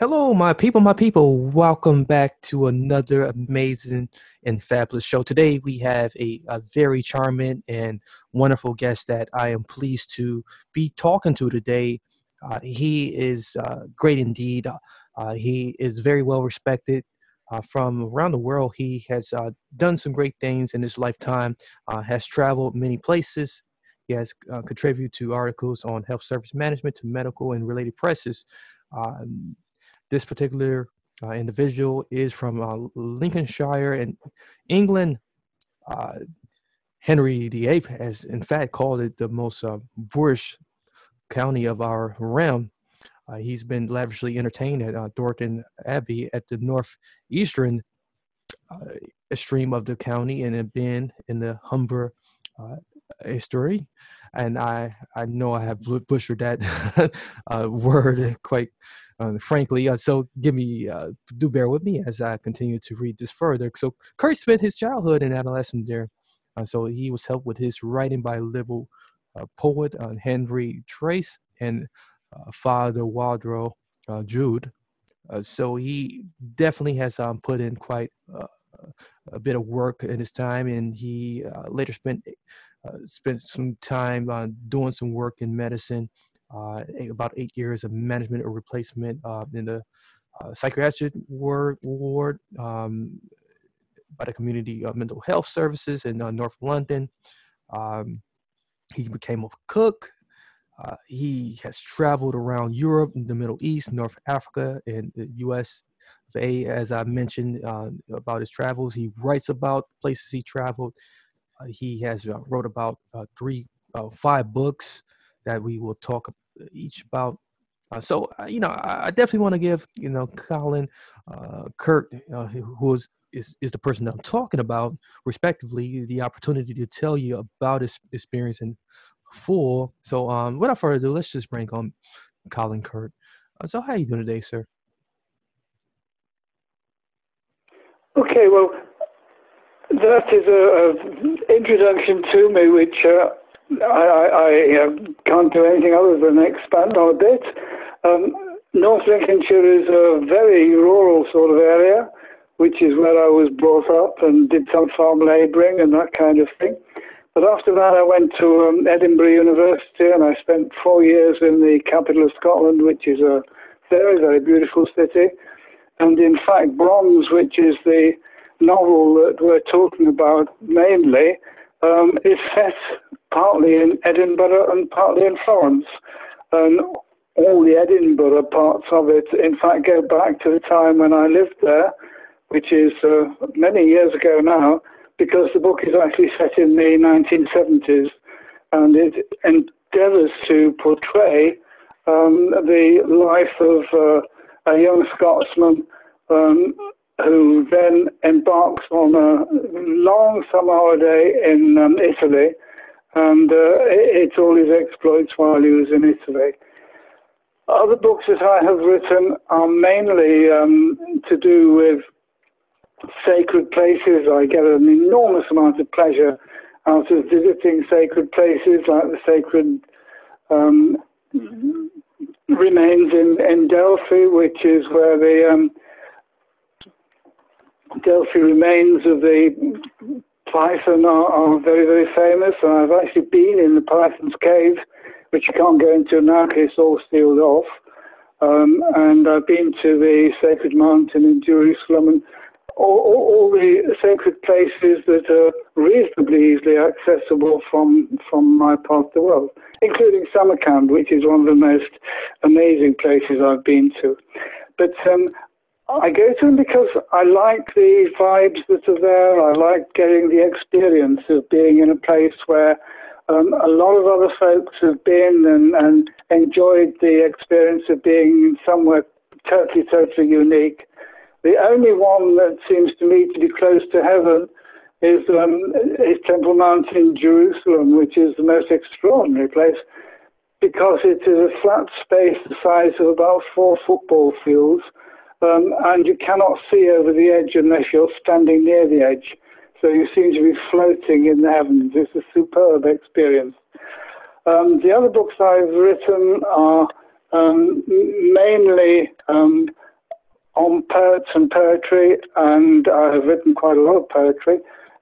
Hello, my people, my people. Welcome back to another amazing and fabulous show. Today we have a, a very charming and wonderful guest that I am pleased to be talking to today. Uh, he is uh, great indeed. Uh, he is very well respected uh, from around the world. He has uh, done some great things in his lifetime, uh, has traveled many places. He has contributed to articles on health service management to medical and related presses. Um, this particular uh, individual is from uh, Lincolnshire in England. Uh, Henry VIII has, in fact, called it the most uh, boorish county of our realm. Uh, he's been lavishly entertained at uh, Dorton Abbey at the northeastern extreme of the county and have been in the Humber history. And I, I know I have butchered that word quite frankly. Uh, so give me, uh, do bear with me as I continue to read this further. So Kurt spent his childhood and adolescence there. Uh, so he was helped with his writing by liberal uh, poet uh, Henry Treece and Father Wardrow Jude. so he definitely has um, put in quite a bit of work in his time, and he later spent spent some time doing some work in medicine uh, about eight years of management or replacement uh, in the uh, psychiatric ward, um, by the community mental health services in North London. Um, he became a cook. Uh, he has traveled around Europe, the Middle East, North Africa, and the U.S. As I mentioned uh, about his travels, he writes about places he traveled. Uh, he has wrote about three, five books that we will talk each about. Uh, so uh, you know, I, definitely want to give you know Colin, uh, Kurt, uh, who is, is is the person that I'm talking about, respectively, the opportunity to tell you about his experience in full. So um, without further ado, let's just bring on Colin Kurt. Uh, so how are you doing today, sir? Okay, well, that is a, a introduction to me, which uh, I, I, I can't do anything other than expand on a bit. Um, North Lincolnshire is a very rural sort of area, which is where I was brought up and did some farm labouring and that kind of thing. But after that, I went to um, Edinburgh University and I spent four years in the capital of Scotland, which is a very, very beautiful city. And in fact, Bronze, which is the novel that we're talking about mainly, um, is set partly in Edinburgh and partly in Florence. And all the Edinburgh parts of it, in fact, go back to the time when I lived there, which is uh, many years ago now, because the book is actually set in the 1970s and it endeavors to portray um, the life of uh, a young Scotsman um, who then embarks on a long summer holiday in um, Italy and uh, it's all his exploits while he was in Italy. Other books that I have written are mainly um, to do with sacred places. I get an enormous amount of pleasure out of visiting sacred places like the sacred um, remains in, in Delphi, which is where the um, Delphi remains of the Python are, are, very, very famous, and I've actually been in the Python's cave, which you can't go into now because it's all sealed off. Um, and I've been to the Sacred Mountain in Jerusalem and all, all, all, the sacred places that are reasonably easily accessible from, from my part of the world, including Samarkand, which is one of the most amazing places I've been to. But um, I go to them because I like the vibes that are there. I like getting the experience of being in a place where um, a lot of other folks have been and, and enjoyed the experience of being somewhere totally, totally unique. The only one that seems to me to be close to heaven is, um, is Temple Mount in Jerusalem, which is the most extraordinary place because it is a flat space the size of about four football fields, um, and you cannot see over the edge unless you're standing near the edge. So you seem to be floating in the heavens. It's a superb experience. Um, the other books I've written are um, mainly um, on poets and poetry, and I have written quite a lot of poetry.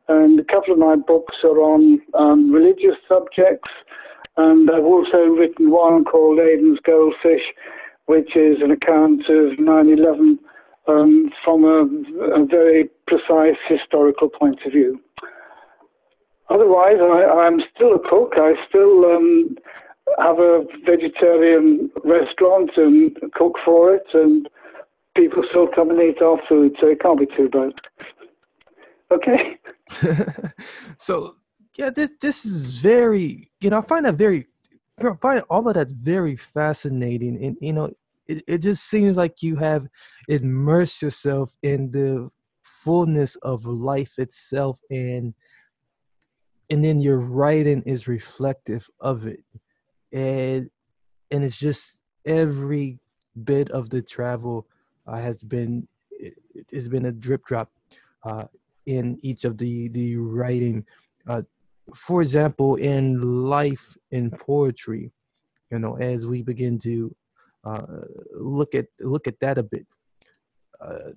And a couple of my books are on um, religious subjects, and I've also written one called Aiden's Goldfish, which is an account of 9 11 um, from a, a, very precise historical point of view. Otherwise, I, am still a cook. I still um, have a vegetarian restaurant and cook for it, and people still come and eat our food, so it can't be too bad. Okay. so yeah, this this is very you know I find that very I find all of that very fascinating, and you know it, it just seems like you have immersed yourself in the fullness of life itself and and then your writing is reflective of it. And and it's just every bit of the travel uh, has been it, has been a drip drop uh, in each of the the writing uh, for example in life in poetry you know as we begin to uh, look at look at that a bit uh,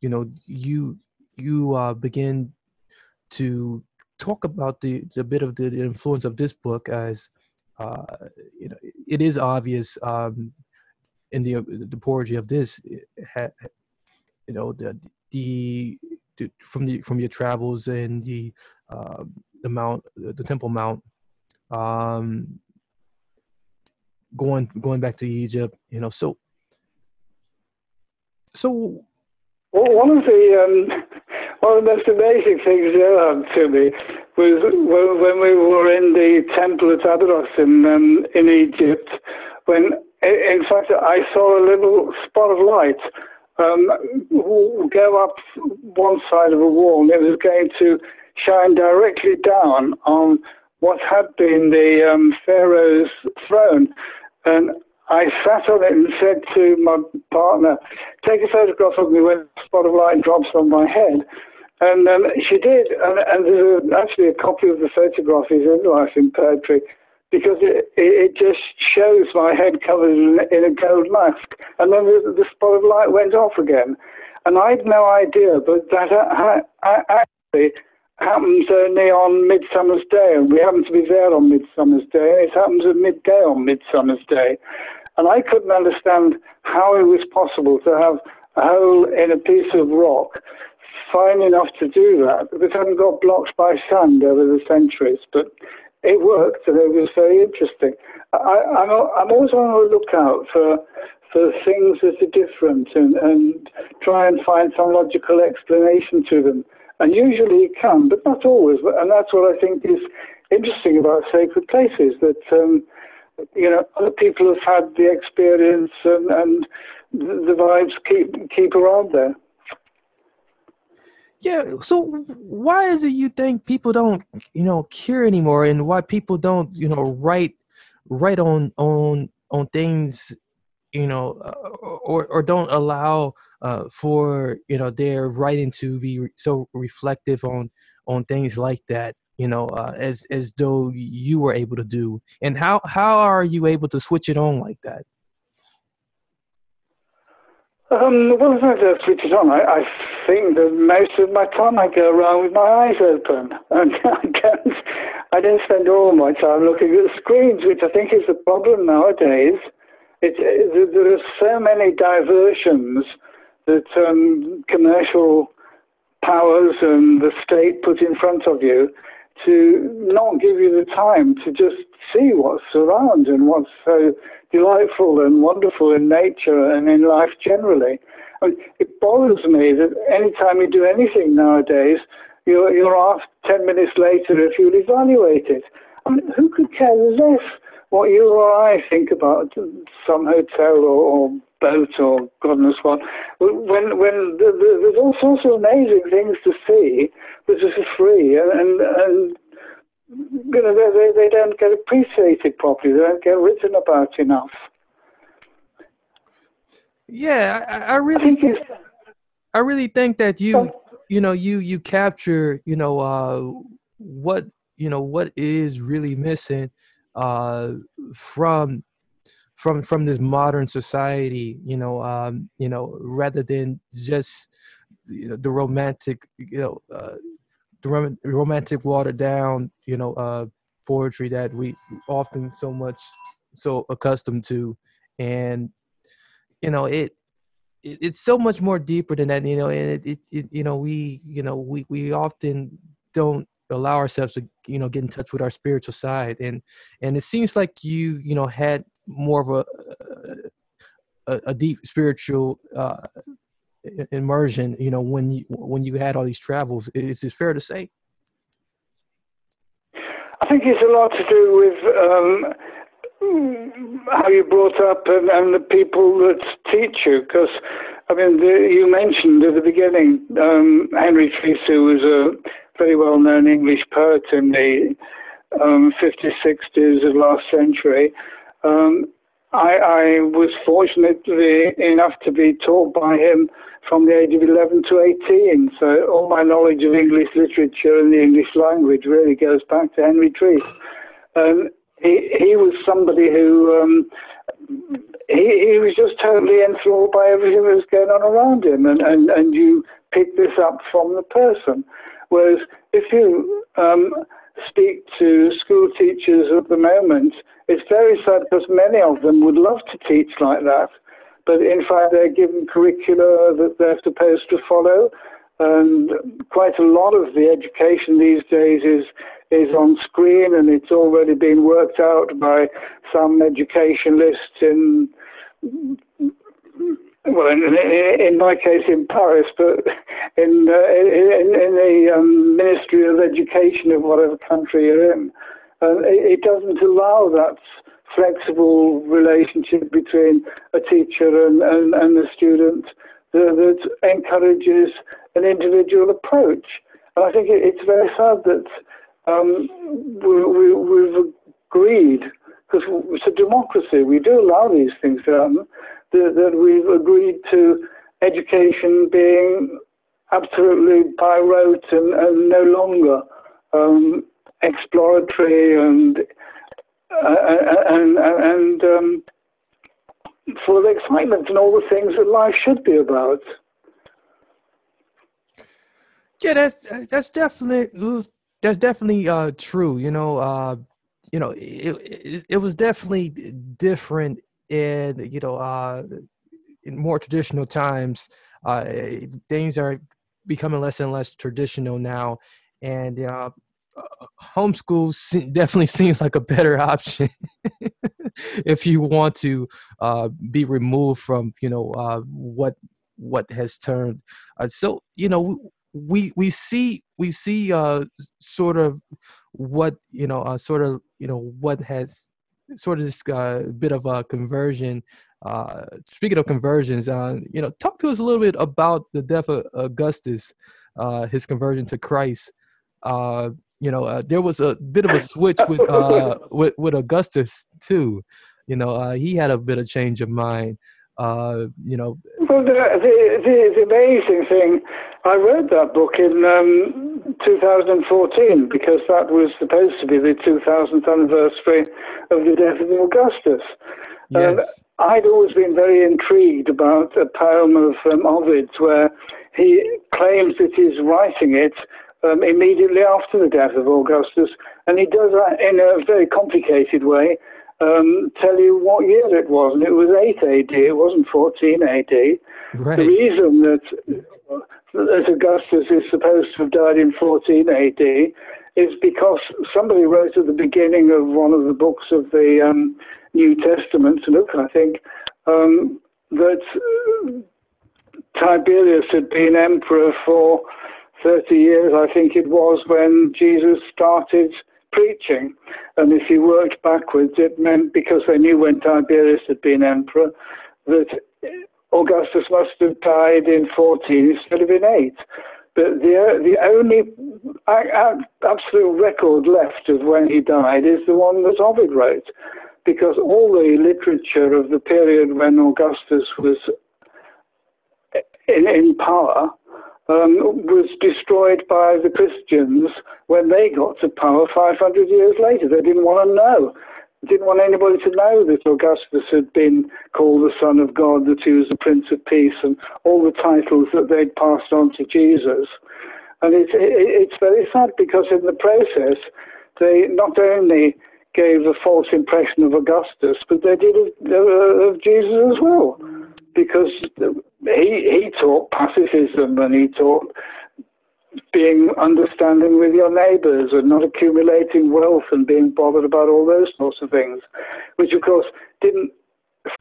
you know you you uh, begin to talk about the, the bit of the influence of this book as uh, you know it is obvious um, in the the poetry of this you know the, the the from the from your travels and the uh, the mount the temple mount um going going back to egypt you know so so well, one of the um, one of the most amazing things to me was when, when we were in the temple at Abydos in um, in Egypt. When in fact I saw a little spot of light um, go up one side of a wall, and it was going to shine directly down on what had been the um, Pharaoh's throne. And I sat on it and said to my partner, Take a photograph of me when a spot of light drops on my head. And um, she did, and, and there's actually a copy of the photograph is in Life in Poetry because it, it just shows my head covered in, in a gold mask. And then the, the spot of light went off again. And I had no idea, but that I actually happens uh, only on Midsummer's Day, and we happen to be there on Midsummer's Day. It happens at midday on Midsummer's Day. And I couldn't understand how it was possible to have a hole in a piece of rock fine enough to do that, but hadn't got blocked by sand over the centuries. But it worked and it was very interesting. I, am always on the lookout for for things that are different and, and try and find some logical explanation to them. And usually it can, but not always. And that's what I think is interesting about sacred places that, um, you know, other people have had the experience and, and the vibes keep, keep around there. Yeah. So why is it you think people don't, you know, cure anymore, and why people don't, you know, write, write on on on things, you know, uh, or or don't allow uh, for you know their writing to be so reflective on on things like that, you know, uh, as as though you were able to do, and how how are you able to switch it on like that? Um, well, as I switch it on, I, I think that most of my time I go around with my eyes open, and I don't, I don't spend all my time looking at screens, which I think is the problem nowadays. It, it, there are so many diversions that um, commercial powers and the state put in front of you to not give you the time to just see what's around and what's so delightful and wonderful in nature and in life generally. It bothers me that anytime you do anything nowadays, you're, you're asked 10 minutes later if you'll evaluate it. I mean, who could care less what you or I think about some hotel or, or boat or God knows what. When when the, the, there's all sorts of amazing things to see that is free, and and, you know they, they they don't get appreciated properly. They don't get written about enough. Yeah, I, I really, I, I really think that you, you know, you you capture, you know, uh, what you know what is really missing uh, from from from this modern society you know um, you know rather than just you know, the romantic you know uh, the rom- romantic watered down you know uh, poetry that we often so much so accustomed to. And you know it, it it's so much more deeper than that you know and it, it, it you know we you know we we often don't allow ourselves to you know get in touch with our spiritual side. And and it seems like you you know had more of a a, a deep spiritual uh immersion you know when you when you had all these travels. Is it fair to say? I think it's a lot to do with um how you're brought up and, and the people that teach you. Because I mean, the, you mentioned at the beginning um, Henry Treece was a very well known English poet in the um, 50s, 60s of last century. Um, I, I, was fortunate enough to be taught by him from the age of 11 to 18. So all my knowledge of English literature and the English language really goes back to Henry Treece. Um, he, he was somebody who um, he, he was just totally enthralled by everything that was going on around him, and, and, and you pick this up from the person. Whereas if you um, speak to school teachers at the moment, it's very sad because many of them would love to teach like that, but in fact they're given curricula that they're supposed to follow, and quite a lot of the education these days is is on screen and it's already been worked out by some educationalists in well, in, in, my case in Paris, but in uh, in, in the um, Ministry of Education of whatever country you're in, uh, it, it, doesn't allow that flexible relationship between a teacher and, and, and the student that, that, encourages an individual approach. And I think it, it's very sad that um, we, we, we've agreed, because it's a democracy, we do allow these things to happen that, we've agreed to education being absolutely by rote and, and no longer um, exploratory and uh, and and um, full of excitement and all the things that life should be about. Yeah, that's that's definitely that's definitely uh, true. You know, uh, you know, it, it, it was definitely different in you know uh, in more traditional times, uh, things are becoming less and less traditional now, and uh, homeschool definitely seems like a better option if you want to uh, be removed from you know uh, what what has turned. Uh, so you know we we see we see uh, sort of what you know uh, sort of you know what has sort of this uh, bit of a conversion. Uh, speaking of conversions, uh, you know, talk to us a little bit about the death of Augustus, uh, his conversion to Christ. Uh, you know, uh, there was a bit of a switch with uh, with, with Augustus too. You know, uh, he had a bit of change of mind. Uh, you know, well, the, the, the, the amazing thing, I read that book in um, 2014 because that was supposed to be the 2000th anniversary of the death of Augustus. Yes. Um, I'd always been very intrigued about a poem of um, Ovid's where he claims that he's writing it um, immediately after the death of Augustus, and he does that in a very complicated way. Um, tell you what year it was, and it was 8 AD, it wasn't 14 AD. Right. The reason that that Augustus is supposed to have died in 14 AD is because somebody wrote at the beginning of one of the books of the um, New Testament, Luke, I think, um, that Tiberius had been emperor for 30 years, I think it was, when Jesus started preaching. And if you worked backwards, it meant because they knew when Tiberius had been emperor, that Augustus must have died in 14 instead of in 8. But the, the only absolute record left of when he died is the one that Ovid wrote, because all the literature of the period when Augustus was in, in power um, was destroyed by the Christians when they got to power 500 years later. They didn't want to know didn't want anybody to know that Augustus had been called the Son of God, that he was the Prince of Peace, and all the titles that they'd passed on to Jesus. And it's, it's very sad because in the process, they not only gave a false impression of Augustus, but they did of, uh, of Jesus as well, because he, he taught pacifism and he taught being understanding with your neighbors and not accumulating wealth and being bothered about all those sorts of things, which of course didn't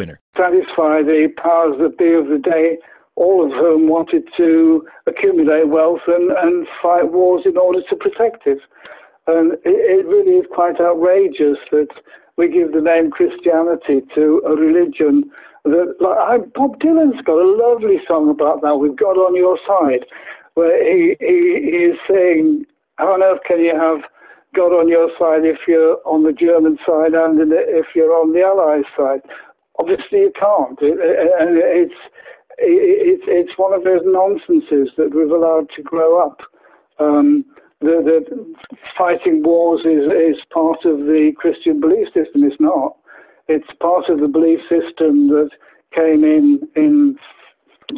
winner. Satisfy the powers that be of the day, all of whom wanted to accumulate wealth and, and fight wars in order to protect it. And it, it really is quite outrageous that we give the name Christianity to a religion that, like, I, Bob Dylan's got a lovely song about that, with God on your side, where he, he, he is saying, how on earth can you have God on your side if you're on the German side and if you're on the Allies side? Obviously, you can't. It, and it's it's it's one of those nonsenses that we've allowed to grow up. Um, the, the fighting wars is is part of the Christian belief system. It's not. It's part of the belief system that came in in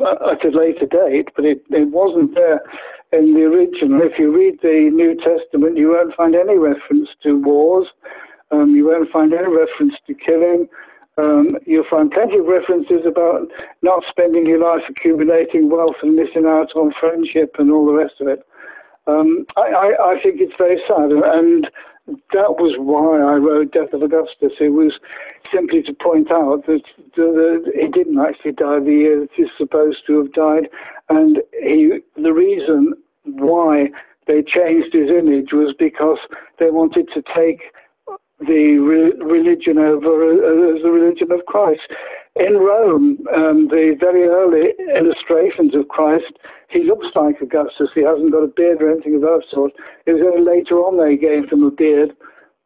at a later date, but it, it wasn't there in the original. If you read the New Testament, you won't find any reference to wars. Um, you won't find any reference to killing. Um, you'll find plenty of references about not spending your life accumulating wealth and missing out on friendship and all the rest of it. Um, I, I, I, think it's very sad, and that was why I wrote Death of Augustus. It was simply to point out that, that he didn't actually die the year that he's supposed to have died, and he, the reason why they changed his image was because they wanted to take the re- religion over uh, as the religion of Christ. In Rome, um, the very early illustrations of Christ, he looks like Augustus. He hasn't got a beard or anything of that sort. It was only later on they gave him a beard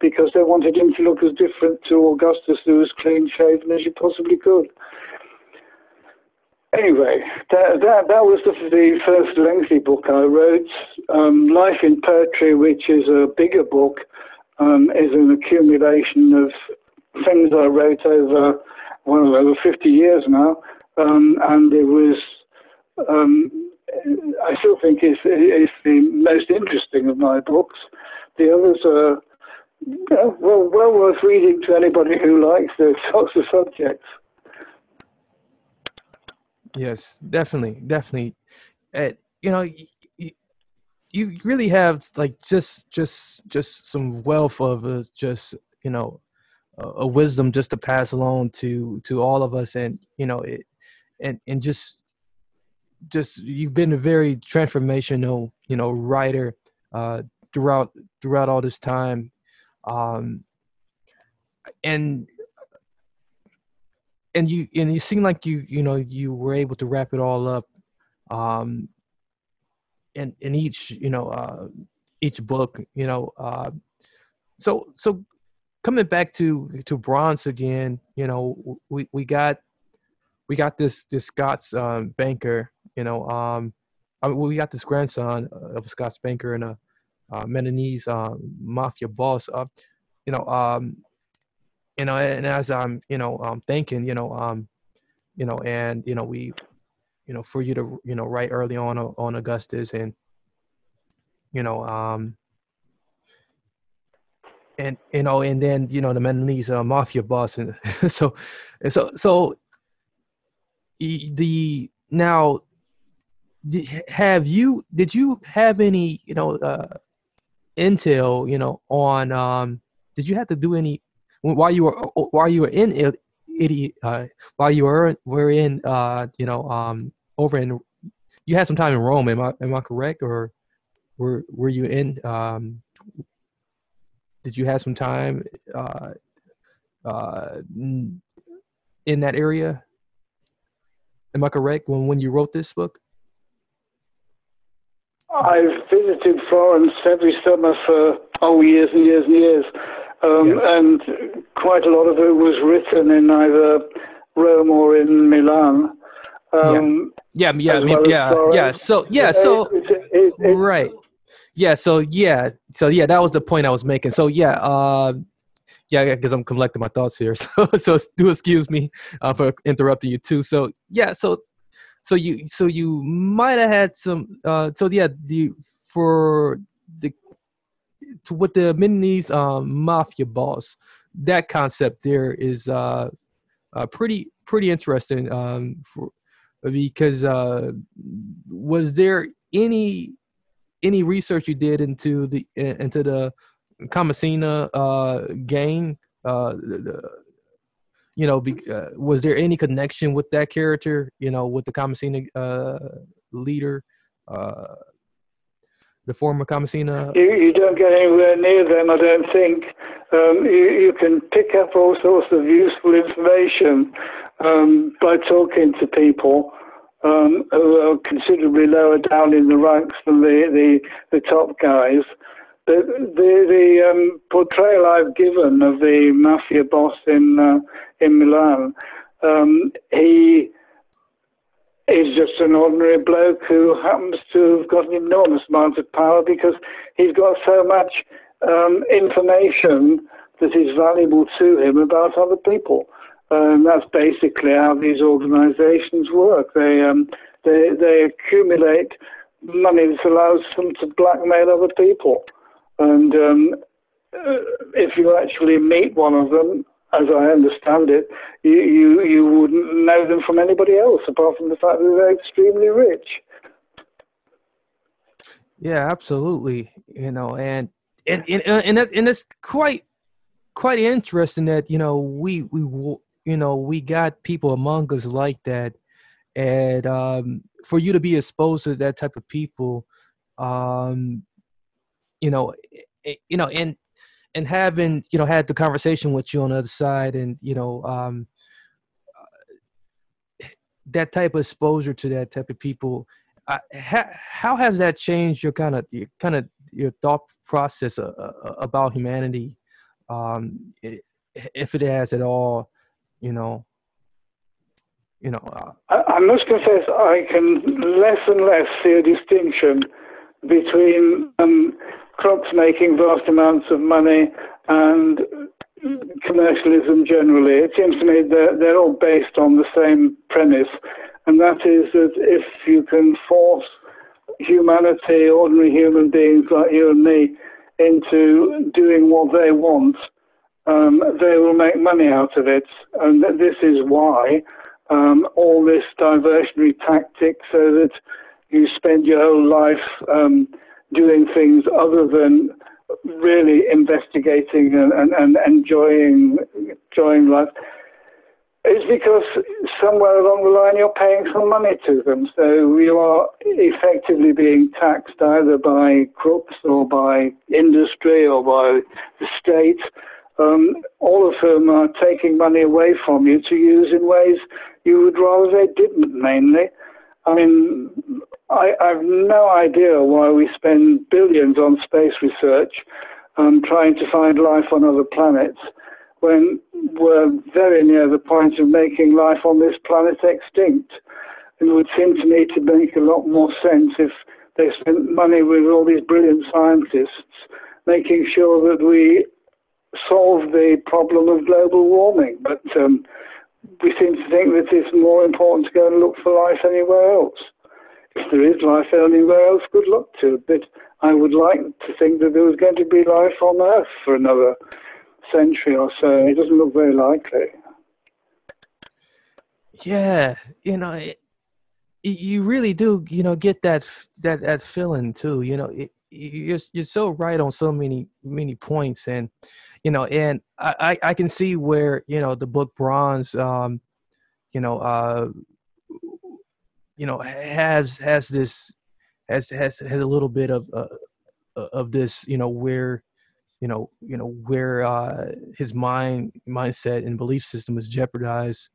because they wanted him to look as different to Augustus, who was clean shaven as you possibly could. Anyway, that, that, that was the, the first lengthy book I wrote. Um, Life in Poetry, which is a bigger book, um, is an accumulation of things I wrote over well over 50 years now, um, and it was um, I still think it's, it's the most interesting of my books. The others are well well worth reading to anybody who likes those sorts of subjects. Yes, definitely, definitely. Uh, you know, you really have like just just just some wealth of uh, just you know a, a wisdom just to pass along to to all of us. And you know it and and just just you've been a very transformational you know writer uh throughout throughout all this time. Um and and you and you seem like you you know you were able to wrap it all up. Um in in each you know uh, each book you know uh, so so coming back to to bronze again you know we we got we got this this Scots um, banker you know um I mean, we got this grandson of a Scots banker and a uh, Menonese uh, mafia boss uh, you know um you know and as I'm you know um thinking you know um you know and you know we you know, for you to, you know, write early on on Augustus and, you know, um, and you know, and then you know the Menonese uh, mafia boss, and so, and so, so, the now have you did you have any you know uh, intel you know on um did you have to do any while you were while you were in it uh, while you were were in uh you know um over in you had some time in Rome am I am I correct or were were you in um did you have some time uh uh in that area am I correct when when you wrote this book I've visited Florence every summer for oh years and years and years, um, yes. and quite a lot of it was written in either Rome or in Milan. Um, yeah, yeah, yeah, yeah, yeah. So yeah, so it, it, it, right, yeah. So yeah, so yeah, that was the point I was making. So yeah, uh, yeah, because I'm collecting my thoughts here. So so do excuse me uh, for interrupting you too. So yeah, so so you so you might have had some uh so yeah the for the to, with the Milanese um, mafia boss that concept there is uh, uh pretty pretty interesting um for because uh was there any any research you did into the into the Commacena uh gang uh the, you know, be, uh, was there any connection with that character? You know, with the Commacena uh, leader, uh, the former Commacena? You, you don't get anywhere near them, I don't think. Um, you, you can pick up all sorts of useful information um, by talking to people. Um, who are considerably lower down in the ranks than the, the, the top guys. The, the, the um, portrayal I've given of the mafia boss in uh, in Milan, um, he is just an ordinary bloke who happens to have got an enormous amount of power because he's got so much um, information that is valuable to him about other people. And that's basically how these organizations work. They, um, they, they accumulate money that allows them to blackmail other people. And um, uh, if you actually meet one of them, as I understand it, you, you, you wouldn't know them from anybody else apart from the fact that they're extremely rich. Yeah, absolutely. You know, and and and and, that, and it's quite quite interesting that you know we we you know we got people among us like that, and um, for you to be exposed to that type of people, um, you know, you know, and and having you know had the conversation with you on the other side, and you know, um, that type of exposure to that type of people, uh, how has that changed your kind of your kind of your thought process uh, uh, about humanity, um, if it has at all, you know? You know, uh, I, I must confess, I can less and less see a distinction between um, crops making vast amounts of money and commercialism generally. It seems to me that they're all based on the same premise, and that is that if you can force humanity, ordinary human beings like you and me, into doing what they want, um, they will make money out of it. And this is why um, all this diversionary tactic so that you spend your whole life um, doing things other than really investigating and, and, and enjoying enjoying life is because somewhere along the line you're paying some money to them. So you are effectively being taxed either by crooks or by industry or by the state, um, all of whom are taking money away from you to use in ways you would rather they didn't, mainly. I mean, I, I have no idea why we spend billions on space research um, trying to find life on other planets when we're very near the point of making life on this planet extinct. It would seem to me to make a lot more sense if they spent money with all these brilliant scientists making sure that we solve the problem of global warming. But um, we seem to think that it's more important to go and look for life anywhere else. If there is life anywhere else, good luck to it. But I would like to think that there was going to be life on Earth for another century or so. It doesn't look very likely. Yeah, you know, it, you really do, you know, get that that that feeling too. You know, it, you're you're so right on so many many points, and you know, and I I can see where you know the book Bronze, um, you know, uh, you know, has has this has has has a little bit of uh, of this, you know, where you know you know where uh, his mind mindset and belief system is jeopardized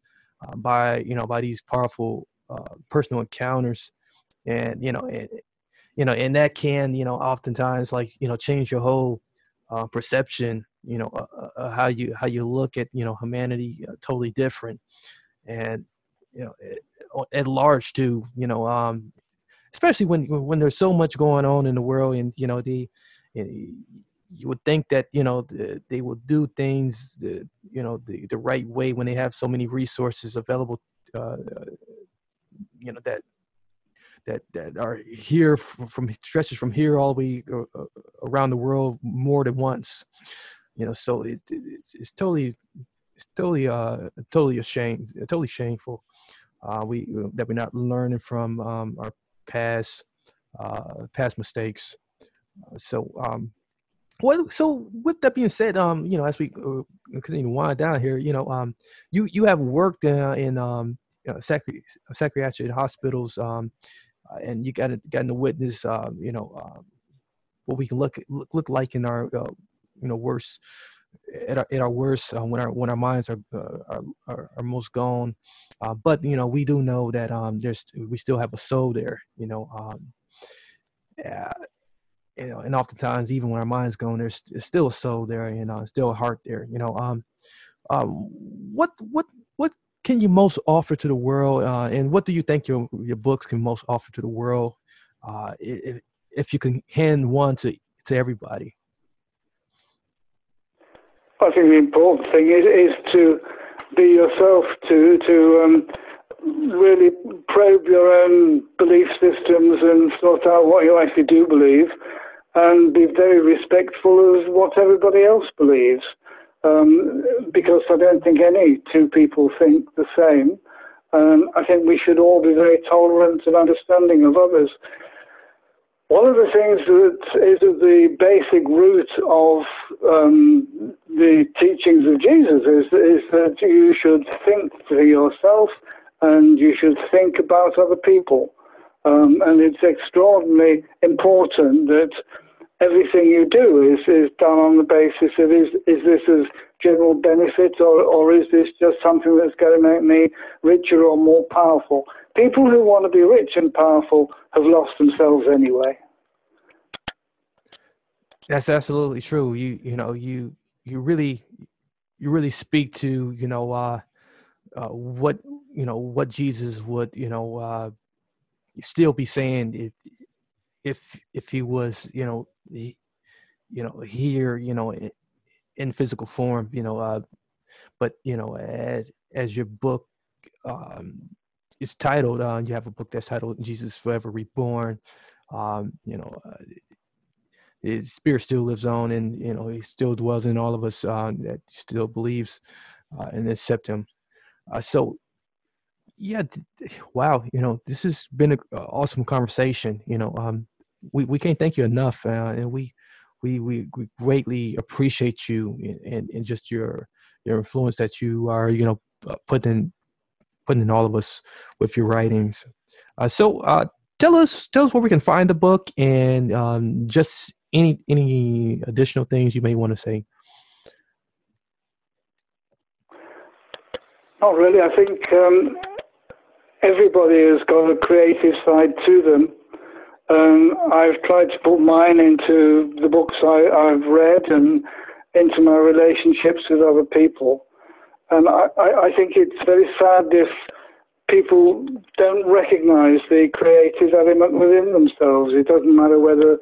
uh, by you know by these powerful uh, personal encounters and you know and, you know and that can you know oftentimes like you know change your whole uh, perception you know uh, uh, how you how you look at you know humanity totally different. And you know at large too you know um especially when when there's so much going on in the world and you know the you would think that you know they will do things the, you know the, the right way when they have so many resources available uh, you know that that that are here from, from stretches from here all the way uh, uh, around the world more than once you know so it, it's, it's totally it's totally uh totally ashamed totally shameful uh we that we're not learning from um our past uh past mistakes. So um well, so with that being said, um, you know, as we uh, continue to wind down here, you know, um, you you have worked uh, in um, you know, psychi- psychiatric hospitals, um, uh, and you got gotten to witness, uh, you know, uh, what we can look look, look like in our, uh, you know, worst at our, at our worst uh, when our when our minds are uh, are, are, most gone. Uh, but you know, we do know that um, there's we still have a soul there. You know, um, yeah, you know, and oftentimes even when our mind's gone, there's, there's still a soul there, and still a heart there. You know, um, um, what what what can you most offer to the world, uh, and what do you think your your books can most offer to the world, uh, if if you can hand one to to everybody? I think the important thing is is to be yourself, to to um, really probe your own belief systems and sort out what you actually do believe and be very respectful of what everybody else believes. Um, because I don't think any two people think the same. Um, I think we should all be very tolerant and understanding of others. One of the things that is at the basic root of um, the teachings of Jesus is, is that you should think for yourself and you should think about other people. Um, and it's extraordinarily important that everything you do is, is done on the basis of is, is this as general benefit or, or is this just something that's going to make me richer or more powerful? People who want to be rich and powerful have lost themselves anyway. That's absolutely true. You you know you you really you really speak to you know uh, uh, what you know what Jesus would you know uh, still be saying if if if he was you know he, you know here you know in, in physical form you know uh, but you know as as your book um, is titled uh, you have a book that's titled Jesus Forever Reborn. Um, you know uh, his spirit still lives on and you know he still dwells in all of us uh, that still believes uh, and accept him. Uh, so yeah wow you know this has been an awesome conversation you know um we, we can't thank you enough uh, and we, we we we greatly appreciate you and, and just your your influence that you are you know putting putting in all of us with your writings uh, so uh, tell us tell us where we can find the book and um, just any any additional things you may want to say not really i think um, everybody has got a creative side to them. Um, I've tried to put mine into the books I, have read and into my relationships with other people. And I, I, think it's very sad if people don't recognize the creative element within themselves. It doesn't matter whether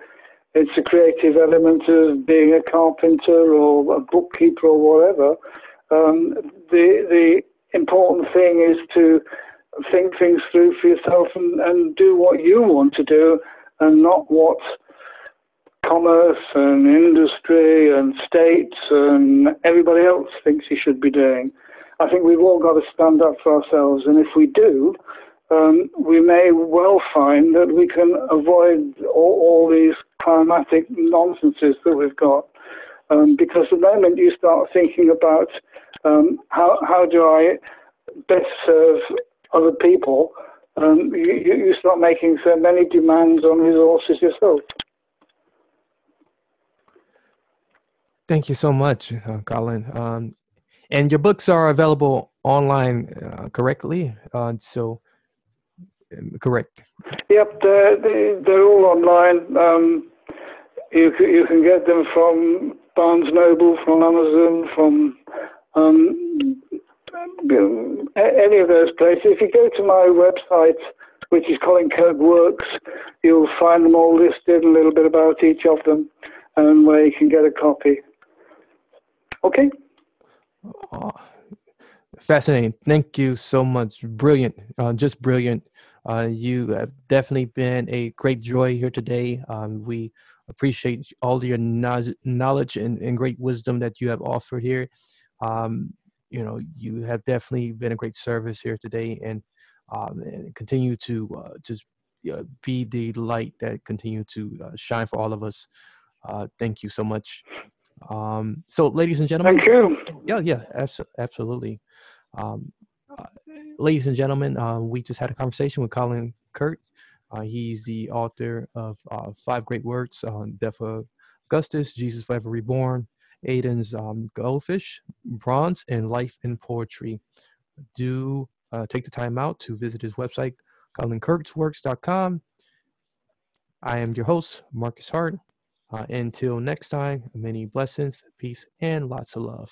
it's a creative element of being a carpenter or a bookkeeper or whatever. Um, the the important thing is to think things through for yourself and, and do what you want to do and not what commerce and industry and states and everybody else thinks he should be doing. I think we've all got to stand up for ourselves, and if we do, um, we may well find that we can avoid all, all these climatic nonsenses that we've got. Um, because the moment you start thinking about um, how, how do I best serve other people, um, you, you start making so many demands on resources yourself. Thank you so much, uh, Colin. Um, and your books are available online uh, correctly. Uh, so, um, correct. Yep, they're, they're all online. Um, you, you can get them from Barnes Noble, from Amazon, from um, any of those places. If you go to my website, which is Colin Kirk Works, you'll find them all listed, a little bit about each of them, and where you can get a copy. Okay. Oh, fascinating. Thank you so much. Brilliant. Uh, just brilliant. Uh, you have definitely been a great joy here today. Um, we appreciate all your knowledge and, and, great wisdom that you have offered here. Um, you know, you have definitely been a great service here today, and, um, and continue to uh, just uh, be the light that continue to uh, shine for all of us. Uh, thank you so much. Um, so, ladies and gentlemen, thank you. Yeah, yeah, abso- absolutely. Um, uh, ladies and gentlemen, uh, we just had a conversation with Colin Kirk. Uh, he's the author of uh, Five Great Works on Death of Augustus, Jesus Forever Reborn, Aiden's um, Goldfish, Bronze, and Life in Poetry. Do uh, take the time out to visit his website, colinkirksworks.com. I am your host, Marcus Hart. Uh, until next time, many blessings, peace, and lots of love.